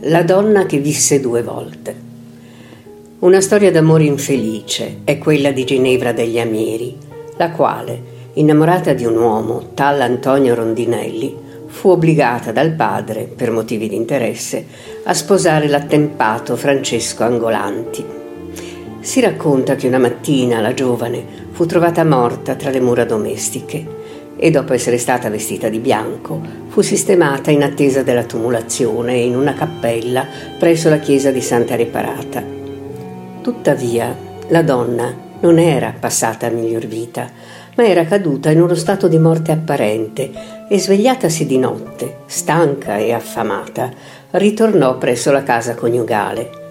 La donna che visse due volte. Una storia d'amore infelice è quella di Ginevra degli Amieri, la quale, innamorata di un uomo, tal Antonio Rondinelli, fu obbligata dal padre, per motivi di interesse, a sposare l'attempato Francesco Angolanti. Si racconta che una mattina la giovane fu trovata morta tra le mura domestiche e dopo essere stata vestita di bianco fu sistemata in attesa della tumulazione in una cappella presso la chiesa di Santa Reparata. Tuttavia, la donna non era passata a miglior vita, ma era caduta in uno stato di morte apparente e svegliatasi di notte, stanca e affamata, ritornò presso la casa coniugale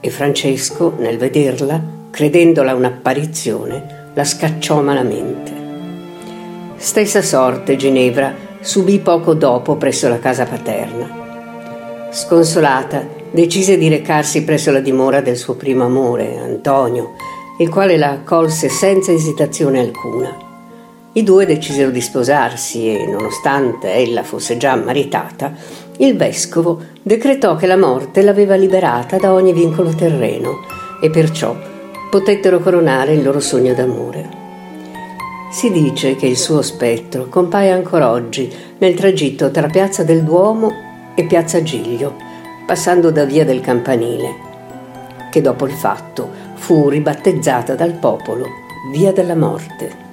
e Francesco, nel vederla, credendola un'apparizione, la scacciò malamente. Stessa sorte Ginevra subì poco dopo presso la casa paterna. Sconsolata, decise di recarsi presso la dimora del suo primo amore, Antonio, il quale la accolse senza esitazione alcuna. I due decisero di sposarsi e, nonostante ella fosse già maritata, il vescovo decretò che la morte l'aveva liberata da ogni vincolo terreno e perciò potettero coronare il loro sogno d'amore. Si dice che il suo spettro compaia ancora oggi nel tragitto tra Piazza del Duomo e Piazza Giglio, passando da Via del Campanile, che dopo il fatto fu ribattezzata dal popolo Via della Morte.